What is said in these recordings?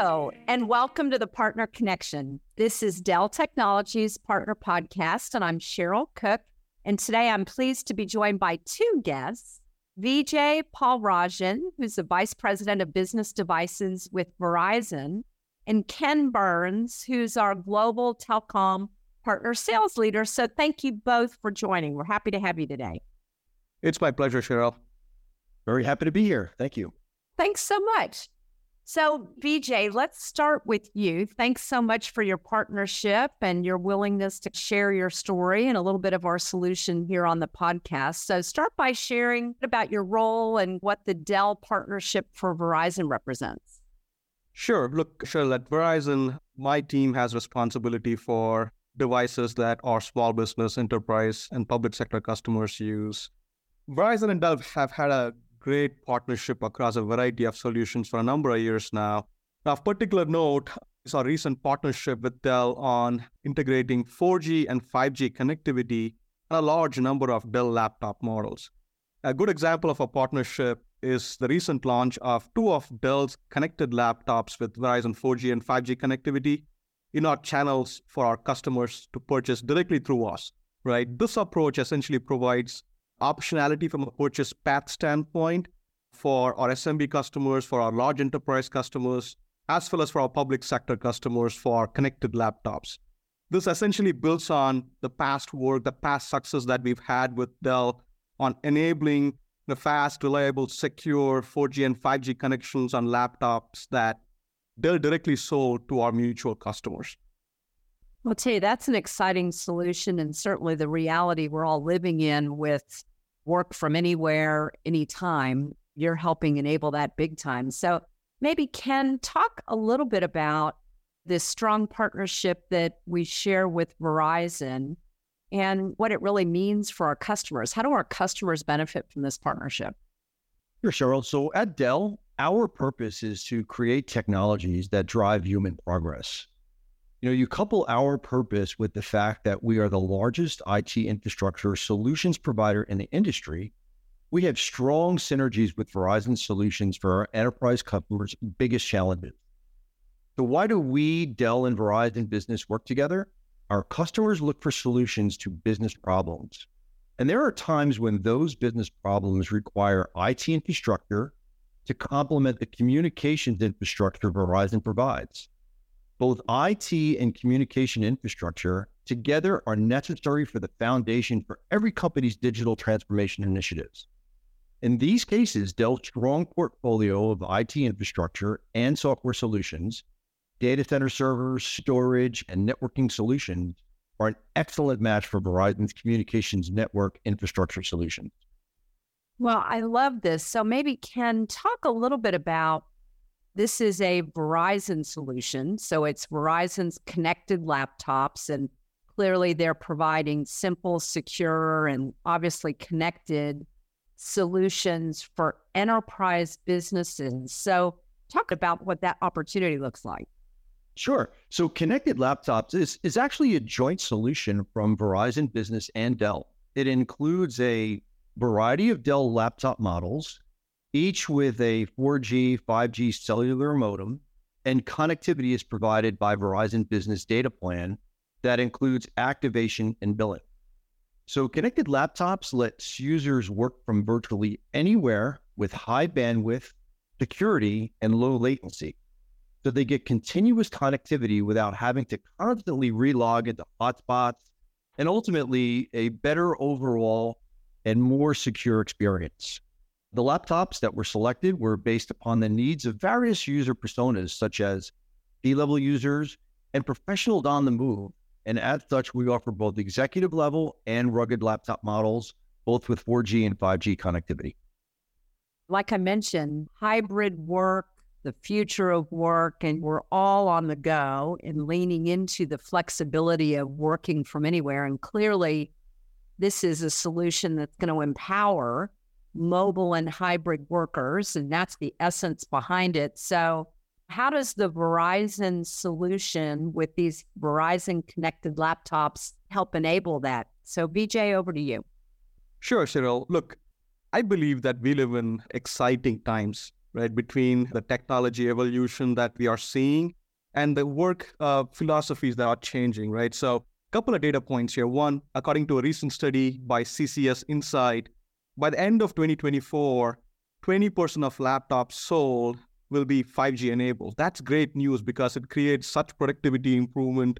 Hello, and welcome to the Partner Connection. This is Dell Technologies Partner Podcast, and I'm Cheryl Cook. And today I'm pleased to be joined by two guests Vijay Paulrajan, who's the Vice President of Business Devices with Verizon, and Ken Byrnes, who's our Global Telecom Partner Sales Leader. So thank you both for joining. We're happy to have you today. It's my pleasure, Cheryl. Very happy to be here. Thank you. Thanks so much. So, Vijay, let's start with you. Thanks so much for your partnership and your willingness to share your story and a little bit of our solution here on the podcast. So, start by sharing about your role and what the Dell partnership for Verizon represents. Sure. Look, sure. At Verizon, my team has responsibility for devices that our small business, enterprise, and public sector customers use. Verizon and Dell have had a great partnership across a variety of solutions for a number of years now. Now, of particular note is our recent partnership with Dell on integrating 4G and 5G connectivity on a large number of Dell laptop models. A good example of a partnership is the recent launch of two of Dell's connected laptops with Verizon 4G and 5G connectivity in our channels for our customers to purchase directly through us. Right? This approach essentially provides optionality from a purchase path standpoint for our SMB customers, for our large enterprise customers, as well as for our public sector customers for connected laptops. This essentially builds on the past work, the past success that we've had with Dell on enabling the fast, reliable, secure 4G and 5G connections on laptops that Dell directly sold to our mutual customers. I'll tell you, that's an exciting solution and certainly the reality we're all living in with work from anywhere, anytime. You're helping enable that big time. So maybe Ken, talk a little bit about this strong partnership that we share with Verizon and what it really means for our customers. How do our customers benefit from this partnership? Sure, Cheryl. So at Dell, our purpose is to create technologies that drive human progress. You know, you couple our purpose with the fact that we are the largest IT infrastructure solutions provider in the industry. We have strong synergies with Verizon solutions for our enterprise customers' biggest challenges. So, why do we, Dell and Verizon business work together? Our customers look for solutions to business problems. And there are times when those business problems require IT infrastructure to complement the communications infrastructure Verizon provides. Both IT and communication infrastructure together are necessary for the foundation for every company's digital transformation initiatives. In these cases, Dell's strong portfolio of IT infrastructure and software solutions, data center servers, storage, and networking solutions are an excellent match for Verizon's communications network infrastructure solutions. Well, I love this. So maybe Ken talk a little bit about this is a Verizon solution. So it's Verizon's connected laptops, and clearly they're providing simple, secure, and obviously connected solutions for enterprise businesses. So, talk about what that opportunity looks like. Sure. So, connected laptops is, is actually a joint solution from Verizon Business and Dell. It includes a variety of Dell laptop models each with a 4G, 5G cellular modem, and connectivity is provided by Verizon Business Data Plan that includes activation and billing. So, connected laptops lets users work from virtually anywhere with high bandwidth, security, and low latency. So, they get continuous connectivity without having to constantly relog into hotspots and ultimately a better overall and more secure experience. The laptops that were selected were based upon the needs of various user personas, such as C level users and professionals on the move. And as such, we offer both executive level and rugged laptop models, both with 4G and 5G connectivity. Like I mentioned, hybrid work, the future of work, and we're all on the go and leaning into the flexibility of working from anywhere. And clearly, this is a solution that's going to empower mobile and hybrid workers, and that's the essence behind it. So, how does the Verizon solution with these Verizon connected laptops help enable that? So, Vijay, over to you. Sure, Cheryl. Look, I believe that we live in exciting times right, between the technology evolution that we are seeing and the work uh, philosophies that are changing, right? So, a couple of data points here. One, according to a recent study by CCS Insight, by the end of 2024, 20% of laptops sold will be 5G enabled. That's great news because it creates such productivity improvement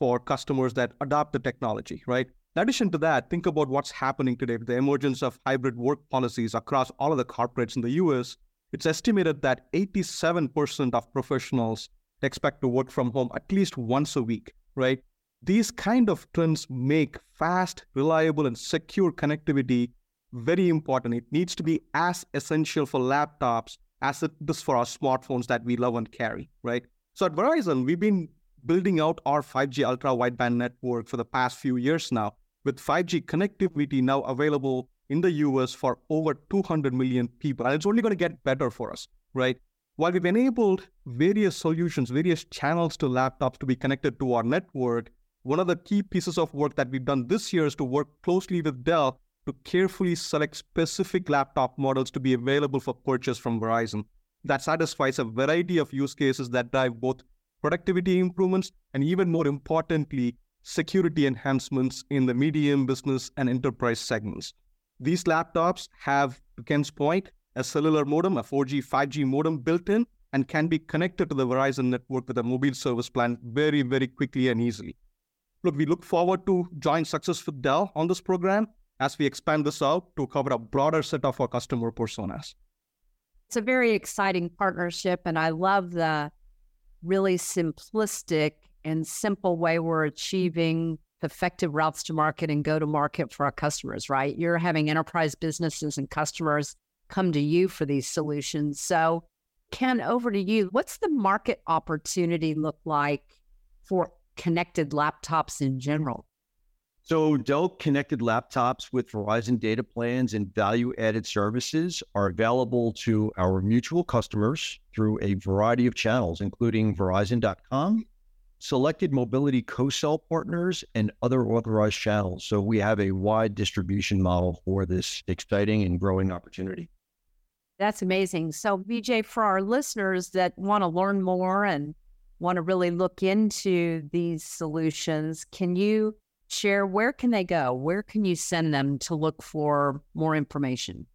for customers that adopt the technology, right? In addition to that, think about what's happening today with the emergence of hybrid work policies across all of the corporates in the US. It's estimated that 87% of professionals expect to work from home at least once a week, right? These kind of trends make fast, reliable, and secure connectivity very important. It needs to be as essential for laptops as it is for our smartphones that we love and carry, right? So at Verizon, we've been building out our 5G ultra wideband network for the past few years now, with 5G connectivity now available in the US for over 200 million people. And it's only going to get better for us, right? While we've enabled various solutions, various channels to laptops to be connected to our network, one of the key pieces of work that we've done this year is to work closely with Dell to carefully select specific laptop models to be available for purchase from Verizon. That satisfies a variety of use cases that drive both productivity improvements and, even more importantly, security enhancements in the medium business and enterprise segments. These laptops have, to Ken's point, a cellular modem, a 4G, 5G modem built in, and can be connected to the Verizon network with a mobile service plan very, very quickly and easily. Look, we look forward to joint success with Dell on this program as we expand this out to cover a broader set of our customer personas. It's a very exciting partnership, and I love the really simplistic and simple way we're achieving effective routes to market and go to market for our customers, right? You're having enterprise businesses and customers come to you for these solutions. So, Ken, over to you. What's the market opportunity look like for connected laptops in general? So, Dell connected laptops with Verizon data plans and value added services are available to our mutual customers through a variety of channels, including Verizon.com, selected mobility co sell partners, and other authorized channels. So, we have a wide distribution model for this exciting and growing opportunity. That's amazing. So, Vijay, for our listeners that want to learn more and want to really look into these solutions, can you share where can they go? Where can you send them to look for more information?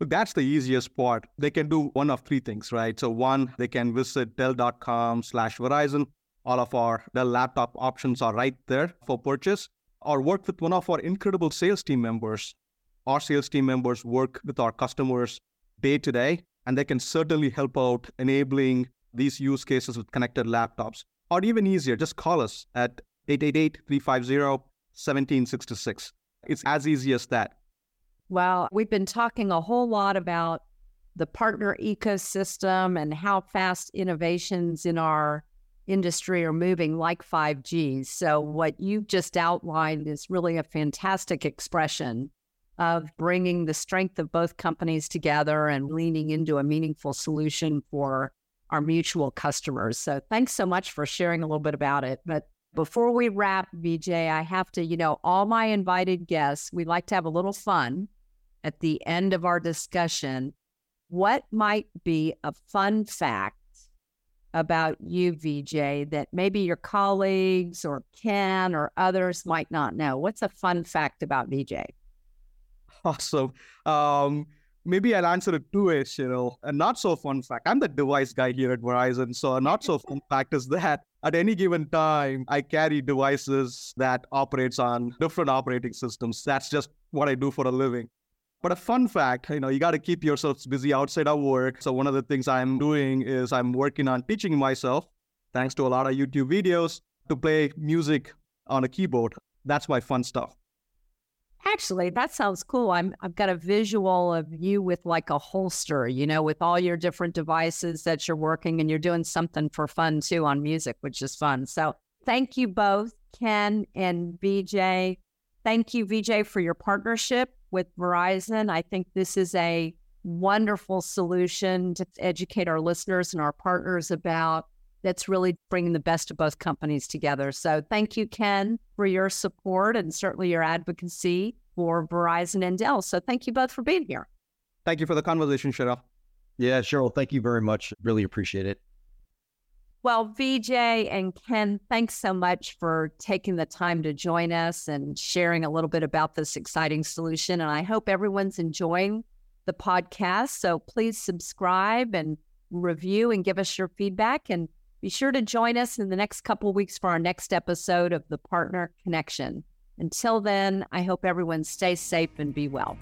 That's the easiest part. They can do one of three things, right? So one, they can visit Dell.com slash Verizon. All of our Dell laptop options are right there for purchase. Or work with one of our incredible sales team members. Our sales team members work with our customers day to day, and they can certainly help out enabling these use cases with connected laptops. Or even easier, just call us at 888-350-1766. It's as easy as that. Well, we've been talking a whole lot about the partner ecosystem and how fast innovations in our industry are moving like 5G. So what you've just outlined is really a fantastic expression of bringing the strength of both companies together and leaning into a meaningful solution for our mutual customers. So thanks so much for sharing a little bit about it. But before we wrap, Vijay, I have to, you know, all my invited guests, we like to have a little fun at the end of our discussion. What might be a fun fact about you, Vijay, that maybe your colleagues or Ken or others might not know? What's a fun fact about Vijay? Awesome. Um, maybe I'll answer it two ways, you know. A not so fun fact. I'm the device guy here at Verizon. So a not so fun fact is that at any given time, I carry devices that operates on different operating systems. That's just what I do for a living. But a fun fact, you know, you got to keep yourselves busy outside of work. So one of the things I'm doing is I'm working on teaching myself, thanks to a lot of YouTube videos, to play music on a keyboard. That's my fun stuff. Actually, that sounds cool. I'm I've got a visual of you with like a holster, you know, with all your different devices that you're working and you're doing something for fun too on music, which is fun. So thank you both, Ken and Vijay. Thank you, Vijay, for your partnership with Verizon. I think this is a wonderful solution to educate our listeners and our partners about that's really bringing the best of both companies together. So thank you, Ken, for your support and certainly your advocacy for Verizon and Dell. So thank you both for being here. Thank you for the conversation, Cheryl. Yeah, Cheryl, thank you very much. Really appreciate it. Well, Vijay and Ken, thanks so much for taking the time to join us and sharing a little bit about this exciting solution. And I hope everyone's enjoying the podcast. So please subscribe and review and give us your feedback. And be sure to join us in the next couple weeks for our next episode of the Partner Connection. Until then, I hope everyone stays safe and be well.